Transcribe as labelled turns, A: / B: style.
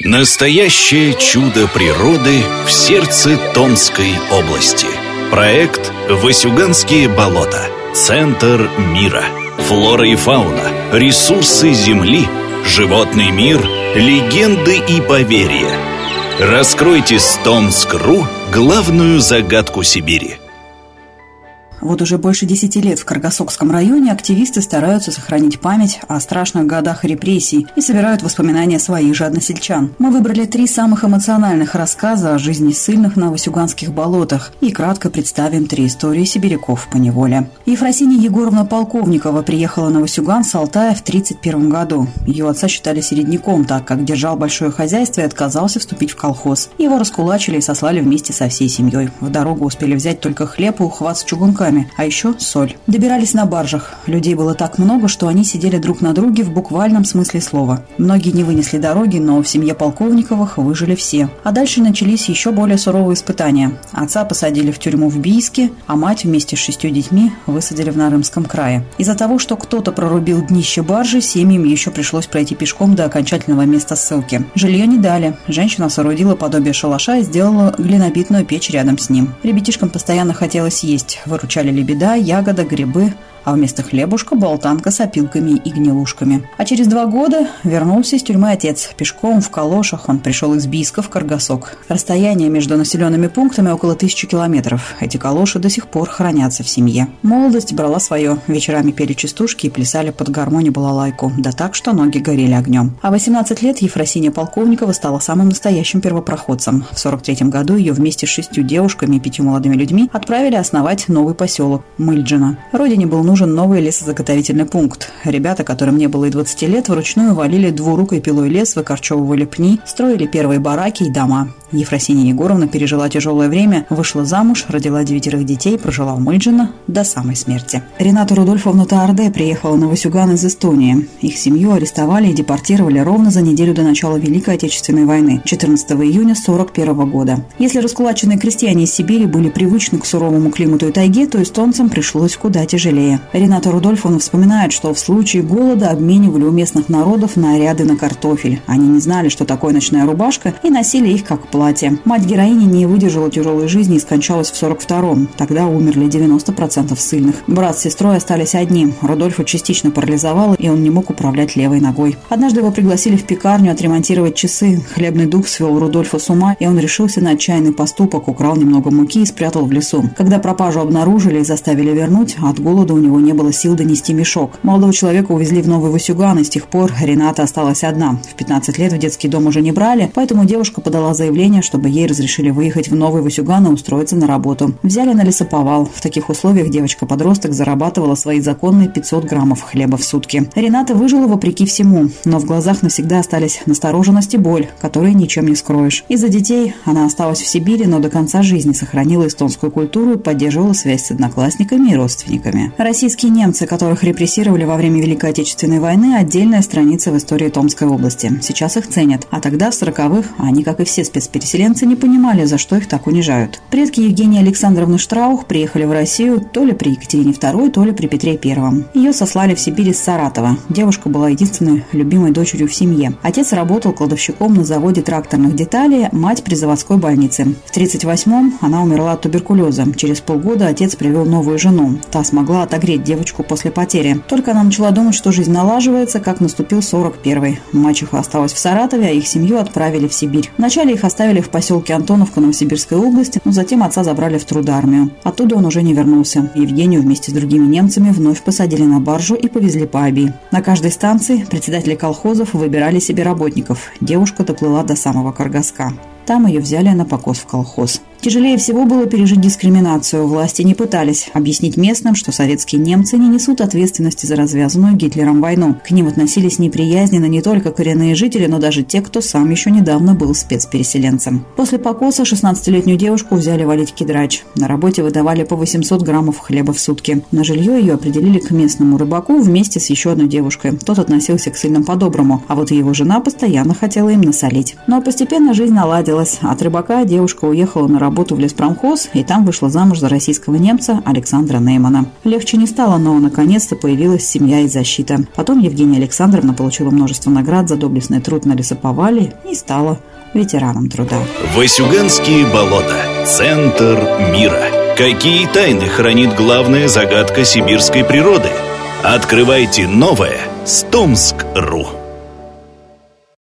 A: Настоящее чудо природы в сердце Томской области. Проект «Васюганские болота. Центр мира». Флора и фауна, ресурсы Земли, животный мир, легенды и поверья. Раскройте с Томск.ру главную загадку Сибири –
B: вот уже больше десяти лет в Каргасокском районе активисты стараются сохранить память о страшных годах репрессий и собирают воспоминания своих же односельчан. Мы выбрали три самых эмоциональных рассказа о жизни ссыльных на Васюганских болотах и кратко представим три истории сибиряков по неволе. Ефросиния Егоровна Полковникова приехала на Васюган с Алтая в 1931 году. Ее отца считали середняком, так как держал большое хозяйство и отказался вступить в колхоз. Его раскулачили и сослали вместе со всей семьей. В дорогу успели взять только хлеб и ухват с чугунка руками, а еще соль. Добирались на баржах. Людей было так много, что они сидели друг на друге в буквальном смысле слова. Многие не вынесли дороги, но в семье Полковниковых выжили все. А дальше начались еще более суровые испытания. Отца посадили в тюрьму в Бийске, а мать вместе с шестью детьми высадили в Нарымском крае. Из-за того, что кто-то прорубил днище баржи, семьям еще пришлось пройти пешком до окончательного места ссылки. Жилье не дали. Женщина соорудила подобие шалаша и сделала глинобитную печь рядом с ним. Ребятишкам постоянно хотелось есть, выручать торчали лебеда, ягода, грибы, а вместо хлебушка болтанка с опилками и гнилушками. А через два года вернулся из тюрьмы отец. Пешком в калошах он пришел из Бийска в Каргасок. Расстояние между населенными пунктами около тысячи километров. Эти калоши до сих пор хранятся в семье. Молодость брала свое. Вечерами пели частушки и плясали под гармонию балалайку. Да так, что ноги горели огнем. А 18 лет Ефросиния Полковникова стала самым настоящим первопроходцем. В 43 году ее вместе с шестью девушками и пятью молодыми людьми отправили основать новый поселок Мыльджина. Родине был нужен нужен новый лесозаготовительный пункт. Ребята, которым не было и 20 лет, вручную валили двурукой пилой лес, выкорчевывали пни, строили первые бараки и дома. Ефросиния Егоровна пережила тяжелое время, вышла замуж, родила девятерых детей, прожила в Мыльджино до самой смерти. Рената Рудольфовна Таарде приехала на Васюган из Эстонии. Их семью арестовали и депортировали ровно за неделю до начала Великой Отечественной войны, 14 июня 1941 года. Если раскулаченные крестьяне из Сибири были привычны к суровому климату и тайге, то эстонцам пришлось куда тяжелее. Рената Рудольфовна вспоминает, что в случае голода обменивали у местных народов наряды на картофель. Они не знали, что такое ночная рубашка, и носили их как платье. Мать героини не выдержала тяжелой жизни и скончалась в 42-м. Тогда умерли 90% ссыльных. Брат с сестрой остались одни. Рудольфа частично парализовало, и он не мог управлять левой ногой. Однажды его пригласили в пекарню отремонтировать часы. Хлебный дух свел Рудольфа с ума, и он решился на отчаянный поступок, украл немного муки и спрятал в лесу. Когда пропажу обнаружили и заставили вернуть, от голода у него не было сил донести мешок. Молодого человека увезли в Новый Васюган, и с тех пор Рената осталась одна. В 15 лет в детский дом уже не брали, поэтому девушка подала заявление чтобы ей разрешили выехать в Новый Васюган и устроиться на работу. Взяли на лесоповал. В таких условиях девочка-подросток зарабатывала свои законные 500 граммов хлеба в сутки. Рената выжила вопреки всему, но в глазах навсегда остались настороженность и боль, которые ничем не скроешь. Из-за детей она осталась в Сибири, но до конца жизни сохранила эстонскую культуру и поддерживала связь с одноклассниками и родственниками. Российские немцы, которых репрессировали во время Великой Отечественной войны, отдельная страница в истории Томской области. Сейчас их ценят, а тогда в 40-х они, как и все спецперсонажи, Переселенцы не понимали, за что их так унижают. Предки Евгении Александровны Штраух приехали в Россию то ли при Екатерине II, то ли при Петре I. Ее сослали в Сибирь из Саратова. Девушка была единственной любимой дочерью в семье. Отец работал кладовщиком на заводе тракторных деталей, мать при заводской больнице. В 1938-м она умерла от туберкулеза. Через полгода отец привел новую жену. Та смогла отогреть девочку после потери. Только она начала думать, что жизнь налаживается, как наступил 41-й. Мачеха осталась в Саратове, а их семью отправили в Сибирь. Вначале их оставили в поселке Антоновка Новосибирской области, но затем отца забрали в трудармию. Оттуда он уже не вернулся. Евгению вместе с другими немцами вновь посадили на баржу и повезли по Аби. На каждой станции председатели колхозов выбирали себе работников. Девушка доплыла до самого Каргаска. Там ее взяли на покос в колхоз. Тяжелее всего было пережить дискриминацию. Власти не пытались объяснить местным, что советские немцы не несут ответственности за развязанную Гитлером войну. К ним относились неприязненно не только коренные жители, но даже те, кто сам еще недавно был спецпереселенцем. После покоса 16-летнюю девушку взяли валить кедрач. На работе выдавали по 800 граммов хлеба в сутки. На жилье ее определили к местному рыбаку вместе с еще одной девушкой. Тот относился к сильным по-доброму, а вот его жена постоянно хотела им насолить. Но постепенно жизнь наладилась хотелось. От рыбака девушка уехала на работу в леспромхоз и там вышла замуж за российского немца Александра Неймана. Легче не стало, но наконец-то появилась семья и защита. Потом Евгения Александровна получила множество наград за доблестный труд на лесоповале и стала ветераном труда.
A: Васюганские болота. Центр мира. Какие тайны хранит главная загадка сибирской природы? Открывайте новое с Томск.ру.